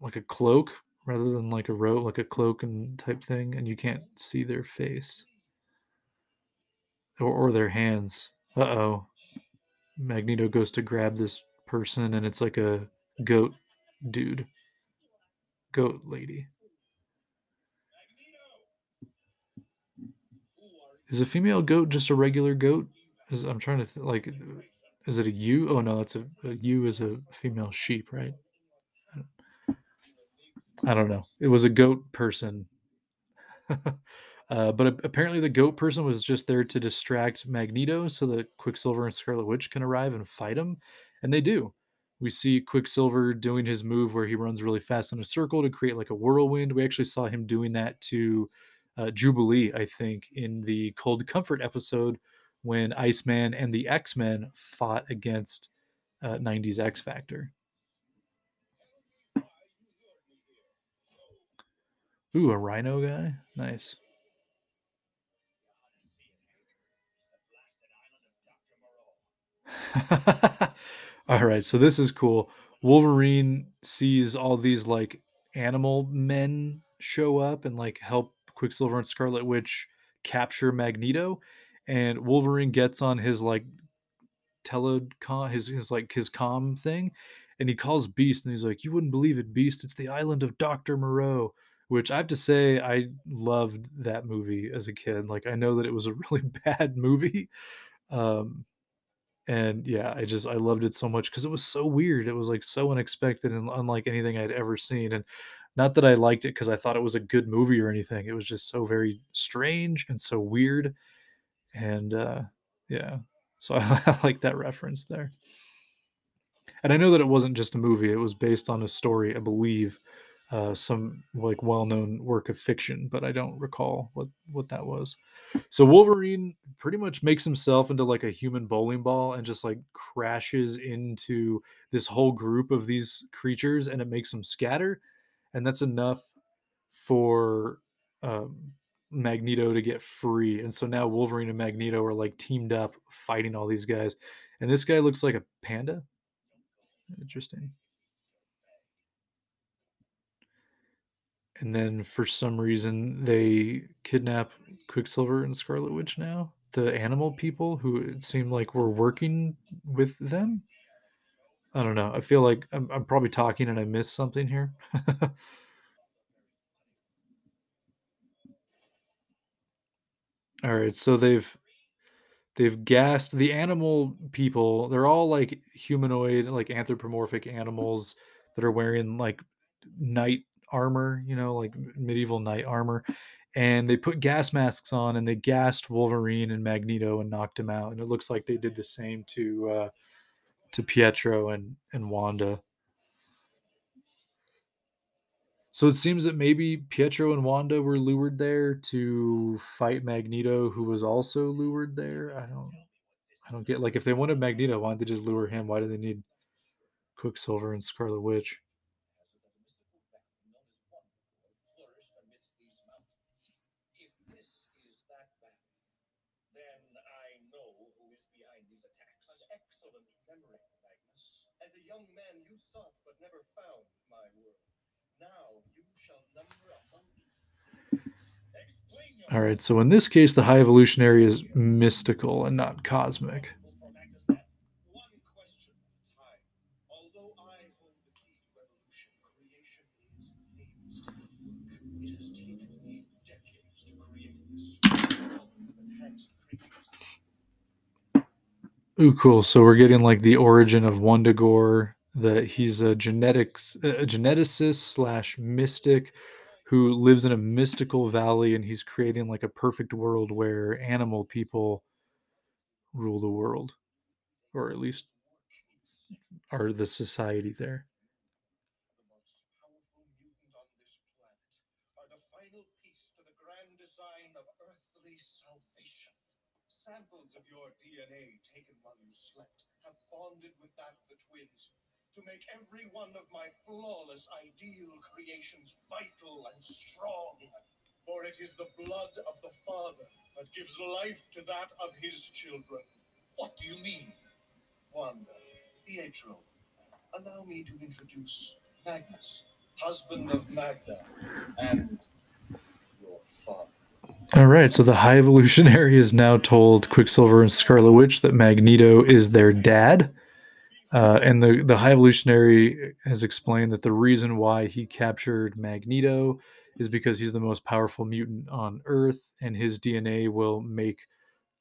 like a cloak rather than like a robe, like a cloak and type thing, and you can't see their face or, or their hands. Uh oh. Magneto goes to grab this person, and it's like a goat dude, goat lady. Is a female goat just a regular goat? Is, I'm trying to th- like, is it a? Oh no, it's a, a is a female sheep, right? I don't know. It was a goat person. uh, but a- apparently, the goat person was just there to distract Magneto so that Quicksilver and Scarlet Witch can arrive and fight him. And they do. We see Quicksilver doing his move where he runs really fast in a circle to create like a whirlwind. We actually saw him doing that to uh, Jubilee, I think, in the Cold Comfort episode when Iceman and the X Men fought against uh, 90s X Factor. Ooh, a Rhino guy? Nice. all right, so this is cool. Wolverine sees all these like animal men show up and like help Quicksilver and Scarlet Witch capture Magneto and Wolverine gets on his like telecom, his his like his com thing, and he calls Beast, and he's like, "You wouldn't believe it, Beast. It's the island of Doctor Moreau." Which I have to say, I loved that movie as a kid. Like, I know that it was a really bad movie, um, and yeah, I just I loved it so much because it was so weird. It was like so unexpected and unlike anything I'd ever seen. And not that I liked it because I thought it was a good movie or anything. It was just so very strange and so weird. And uh yeah. So I, I like that reference there. And I know that it wasn't just a movie, it was based on a story, I believe. Uh, some like well-known work of fiction, but I don't recall what what that was. So Wolverine pretty much makes himself into like a human bowling ball and just like crashes into this whole group of these creatures and it makes them scatter. And that's enough for um, Magneto to get free. And so now Wolverine and Magneto are like teamed up fighting all these guys. And this guy looks like a panda. Interesting. and then for some reason they kidnap Quicksilver and Scarlet Witch now. The animal people who it seemed like were working with them. I don't know. I feel like I'm, I'm probably talking and I missed something here. All right, so they've they've gassed the animal people. They're all like humanoid, like anthropomorphic animals that are wearing like knight armor, you know, like medieval knight armor. And they put gas masks on and they gassed Wolverine and Magneto and knocked him out. And it looks like they did the same to uh, to Pietro and and Wanda. So it seems that maybe Pietro and Wanda were lured there to fight Magneto, who was also lured there. I don't, I don't get like if they wanted Magneto, why didn't they just lure him? Why do they need Quicksilver and Scarlet Witch? excellent memory, Magnus. As a young man, you sought but never found my world. Now you shall number among its sins. Explain All right, so in this case, the High Evolutionary is mystical and not cosmic. responsible for Magnus' death. One question at a time. Although I hold the key to evolution, creation is painstaking work. It has taken me decades to create this strong and enhanced creatures. Ooh, cool. So we're getting like the origin of Wundagore. That he's a genetics a geneticist slash mystic who lives in a mystical valley, and he's creating like a perfect world where animal people rule the world, or at least are the society there. The most powerful mutant on this planet are the final piece to the grand design of earthly salvation. Samples of your DNA taken while you slept have bonded with that of the twins to make every one of my flawless ideal creations vital and strong. For it is the blood of the Father that gives life to that of his children. What do you mean? Wanda, Pietro, allow me to introduce Magnus, husband of Magda, and your father. All right, so the High Evolutionary has now told Quicksilver and Scarlet Witch that Magneto is their dad. Uh, and the, the High Evolutionary has explained that the reason why he captured Magneto is because he's the most powerful mutant on Earth, and his DNA will make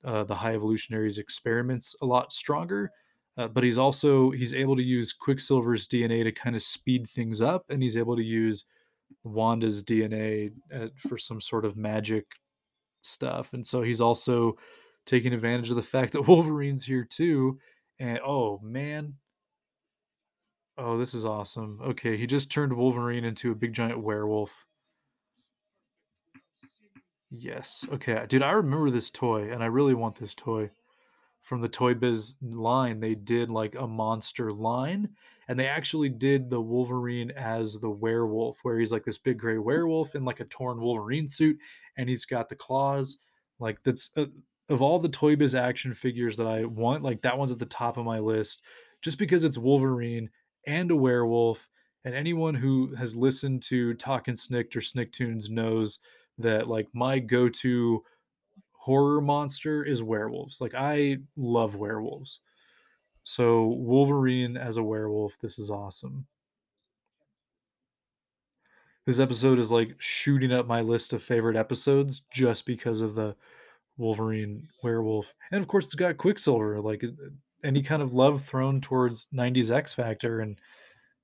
uh, the High Evolutionary's experiments a lot stronger. Uh, but he's also he's able to use Quicksilver's DNA to kind of speed things up, and he's able to use Wanda's DNA uh, for some sort of magic stuff. And so he's also taking advantage of the fact that Wolverine's here too. And oh man. Oh, this is awesome. Okay, he just turned Wolverine into a big giant werewolf. Yes. Okay, dude, I remember this toy and I really want this toy. From the Toy Biz line, they did like a monster line and they actually did the Wolverine as the werewolf, where he's like this big gray werewolf in like a torn Wolverine suit, and he's got the claws. Like that's uh, of all the Toy Biz action figures that I want, like that one's at the top of my list, just because it's Wolverine and a werewolf. And anyone who has listened to Talking Snikt or Sniktoons knows that like my go-to horror monster is werewolves. Like I love werewolves. So Wolverine as a werewolf, this is awesome. This episode is like shooting up my list of favorite episodes just because of the Wolverine werewolf. And of course it's got Quicksilver, like any kind of love thrown towards 90s X Factor and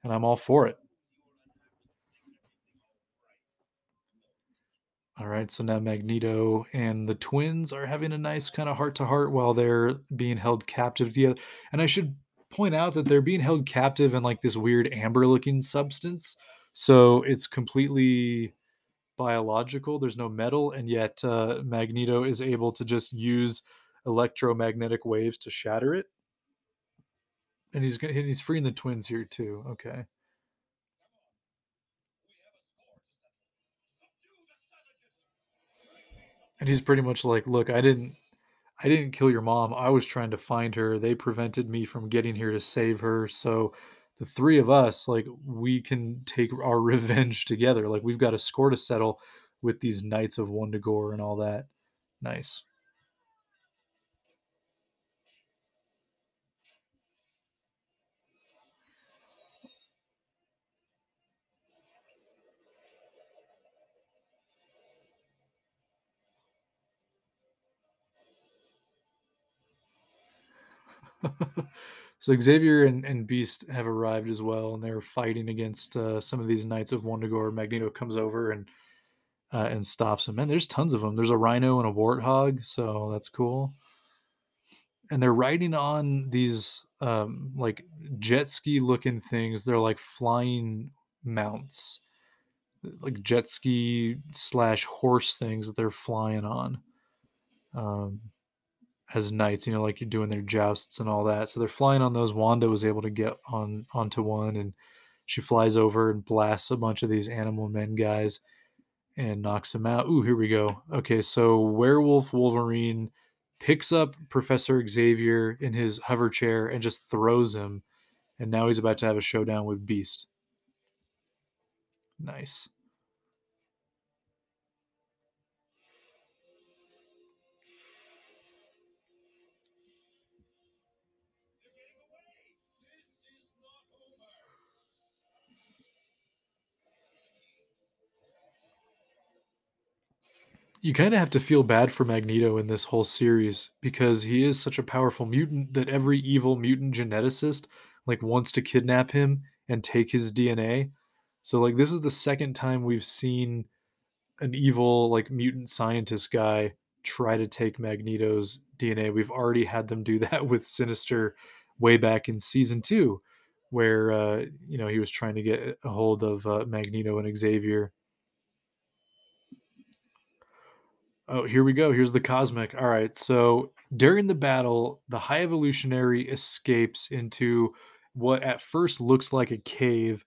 and I'm all for it. All right, so now Magneto and the twins are having a nice kind of heart to heart while they're being held captive together. And I should point out that they're being held captive in like this weird amber looking substance. So it's completely biological. There's no metal, and yet uh, Magneto is able to just use electromagnetic waves to shatter it. And he's and he's freeing the twins here too. Okay. and he's pretty much like look i didn't i didn't kill your mom. I was trying to find her. They prevented me from getting here to save her. So the three of us like we can take our revenge together. Like we've got a score to settle with these knights of wundagore and all that. Nice so Xavier and, and Beast have arrived as well, and they're fighting against uh, some of these knights of Wundagore. Magneto comes over and uh, and stops them. And there's tons of them. There's a rhino and a warthog, so that's cool. And they're riding on these um, like jet ski looking things. They're like flying mounts, like jet ski slash horse things that they're flying on. Um, as knights, you know, like you're doing their jousts and all that. So they're flying on those. Wanda was able to get on onto one and she flies over and blasts a bunch of these animal men guys and knocks them out. Ooh, here we go. Okay, so werewolf Wolverine picks up Professor Xavier in his hover chair and just throws him. And now he's about to have a showdown with Beast. Nice. You kind of have to feel bad for Magneto in this whole series because he is such a powerful mutant that every evil mutant geneticist like wants to kidnap him and take his DNA. So like this is the second time we've seen an evil like mutant scientist guy try to take Magneto's DNA. We've already had them do that with Sinister way back in season 2 where uh you know he was trying to get a hold of uh, Magneto and Xavier Oh, here we go. Here's the cosmic. All right. So during the battle, the high evolutionary escapes into what at first looks like a cave,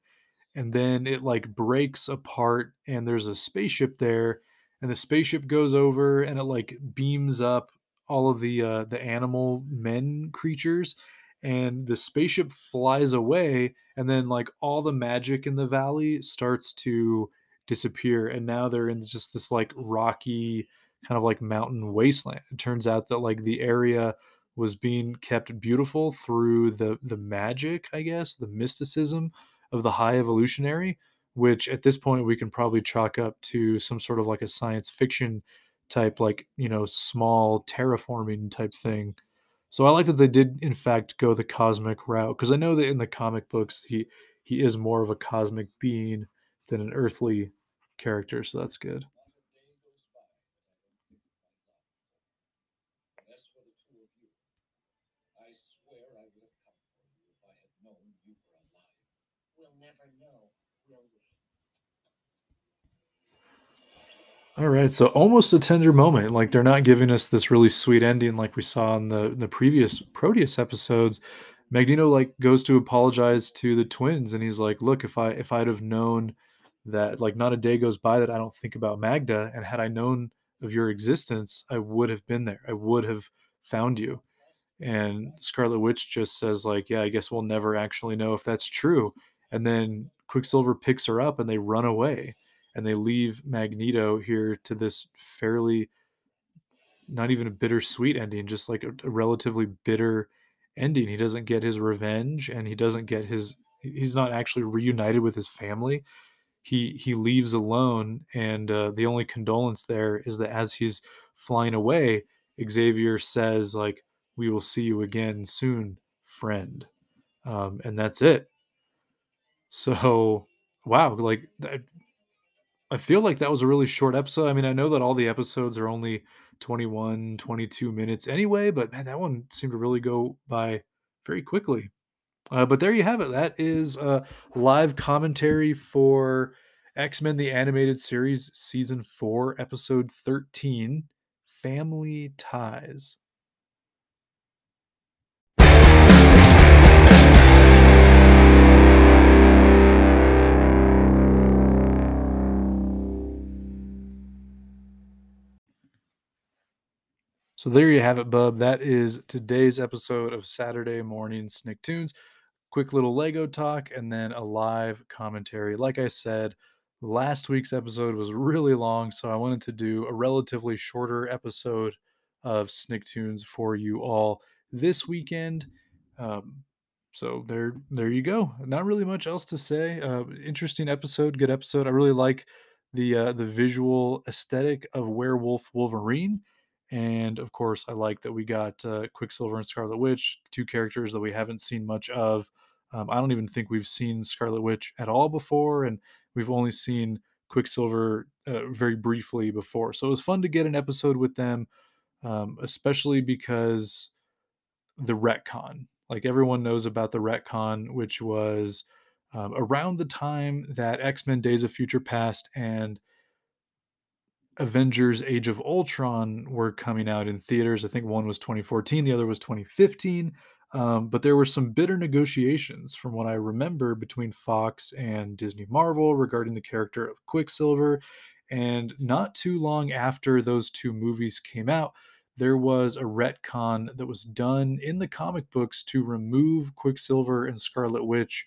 and then it like breaks apart, and there's a spaceship there, and the spaceship goes over and it like beams up all of the uh, the animal men creatures, and the spaceship flies away, and then like all the magic in the valley starts to disappear, and now they're in just this like rocky kind of like mountain wasteland. It turns out that like the area was being kept beautiful through the the magic, I guess, the mysticism of the high evolutionary, which at this point we can probably chalk up to some sort of like a science fiction type, like, you know, small terraforming type thing. So I like that they did in fact go the cosmic route because I know that in the comic books he he is more of a cosmic being than an earthly character, so that's good. All right, so almost a tender moment. Like they're not giving us this really sweet ending like we saw in the the previous Proteus episodes. Magneto like goes to apologize to the twins and he's like, "Look, if I if I'd have known that like not a day goes by that I don't think about Magda and had I known of your existence, I would have been there. I would have found you." And Scarlet Witch just says like, "Yeah, I guess we'll never actually know if that's true." And then Quicksilver picks her up and they run away and they leave Magneto here to this fairly not even a bittersweet ending, just like a, a relatively bitter ending. He doesn't get his revenge and he doesn't get his he's not actually reunited with his family. He he leaves alone and uh, the only condolence there is that as he's flying away, Xavier says like we will see you again soon, friend. Um, and that's it. So, wow, like I, feel like that was a really short episode. I mean, I know that all the episodes are only 21, 22 minutes anyway, but man, that one seemed to really go by very quickly. Uh, but there you have it. That is a live commentary for X Men the Animated Series, Season 4, Episode 13 Family Ties. So there you have it, bub. That is today's episode of Saturday Morning Sniktoons. Quick little Lego talk and then a live commentary. Like I said, last week's episode was really long, so I wanted to do a relatively shorter episode of Sniktoons for you all this weekend. Um, so there, there you go. Not really much else to say. Uh, interesting episode, good episode. I really like the uh, the visual aesthetic of Werewolf Wolverine and of course, I like that we got uh, Quicksilver and Scarlet Witch, two characters that we haven't seen much of. Um, I don't even think we've seen Scarlet Witch at all before, and we've only seen Quicksilver uh, very briefly before. So it was fun to get an episode with them, um, especially because the retcon. Like everyone knows about the retcon, which was um, around the time that X Men Days of Future Past and Avengers Age of Ultron were coming out in theaters. I think one was 2014, the other was 2015. Um, but there were some bitter negotiations, from what I remember, between Fox and Disney Marvel regarding the character of Quicksilver. And not too long after those two movies came out, there was a retcon that was done in the comic books to remove Quicksilver and Scarlet Witch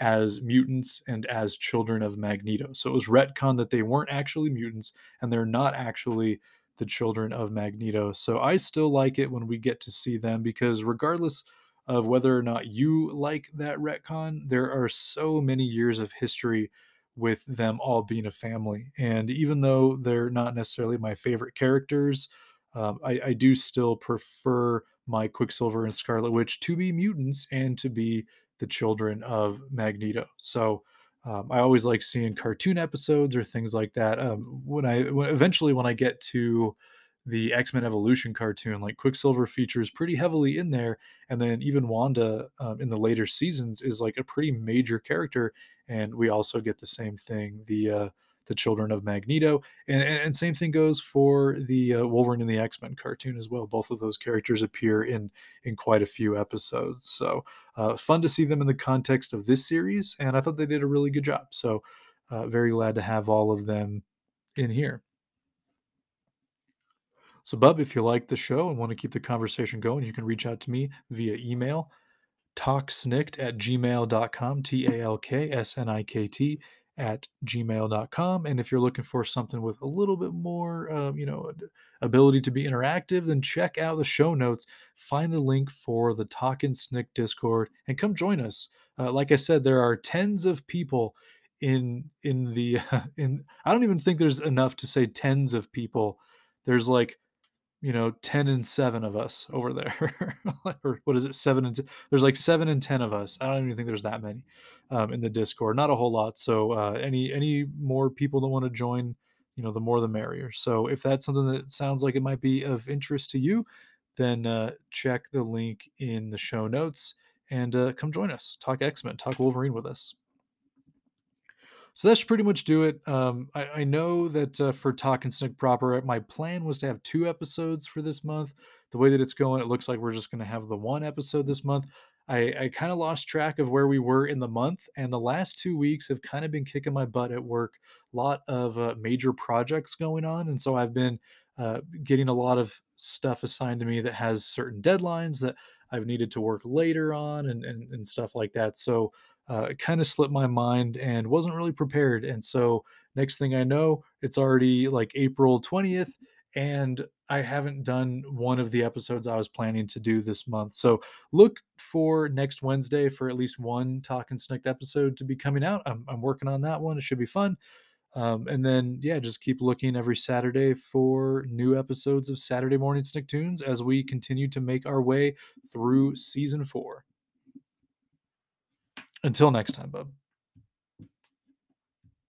as mutants and as children of Magneto. So it was retcon that they weren't actually mutants and they're not actually the children of Magneto. So I still like it when we get to see them because regardless of whether or not you like that retcon, there are so many years of history with them all being a family. And even though they're not necessarily my favorite characters, um, I, I do still prefer my Quicksilver and Scarlet Witch to be mutants and to be the children of Magneto. So um, I always like seeing cartoon episodes or things like that. Um, when I when, eventually when I get to the X Men Evolution cartoon, like Quicksilver features pretty heavily in there, and then even Wanda um, in the later seasons is like a pretty major character, and we also get the same thing. The uh, the children of Magneto, and, and same thing goes for the uh, Wolverine and the X Men cartoon as well. Both of those characters appear in in quite a few episodes, so uh, fun to see them in the context of this series, and I thought they did a really good job. So uh, very glad to have all of them in here. So, Bub, if you like the show and want to keep the conversation going, you can reach out to me via email talksnikt at gmail.com, T A L K S N I K T at gmail.com. And if you're looking for something with a little bit more, um, you know, ability to be interactive, then check out the show notes. Find the link for the Talkin' Snikt Discord and come join us. Uh, like I said, there are tens of people in in the in. I don't even think there's enough to say tens of people. There's like you know 10 and 7 of us over there or what is it 7 and t- there's like 7 and 10 of us i don't even think there's that many um, in the discord not a whole lot so uh, any any more people that want to join you know the more the merrier so if that's something that sounds like it might be of interest to you then uh, check the link in the show notes and uh, come join us talk x-men talk wolverine with us so that should pretty much do it. Um, I, I, know that uh, for Talking Snikt proper, my plan was to have two episodes for this month. The way that it's going, it looks like we're just going to have the one episode this month. I, I kind of lost track of where we were in the month, and the last two weeks have kind of been kicking my butt at work. A lot of uh, major projects going on, and so I've been uh, getting a lot of stuff assigned to me that has certain deadlines that I've needed to work later on, and and, and stuff like that. So uh, it kind of slipped my mind and wasn't really prepared. And so next thing I know, it's already like April twentieth, and I haven't done one of the episodes I was planning to do this month. So look for next Wednesday for at least one Talking Snikt episode to be coming out. I'm, I'm working on that one. It should be fun. Um, and then, yeah, just keep looking every Saturday for new episodes of Saturday Morning Sniktoons as we continue to make our way through season four. Until next time, bub.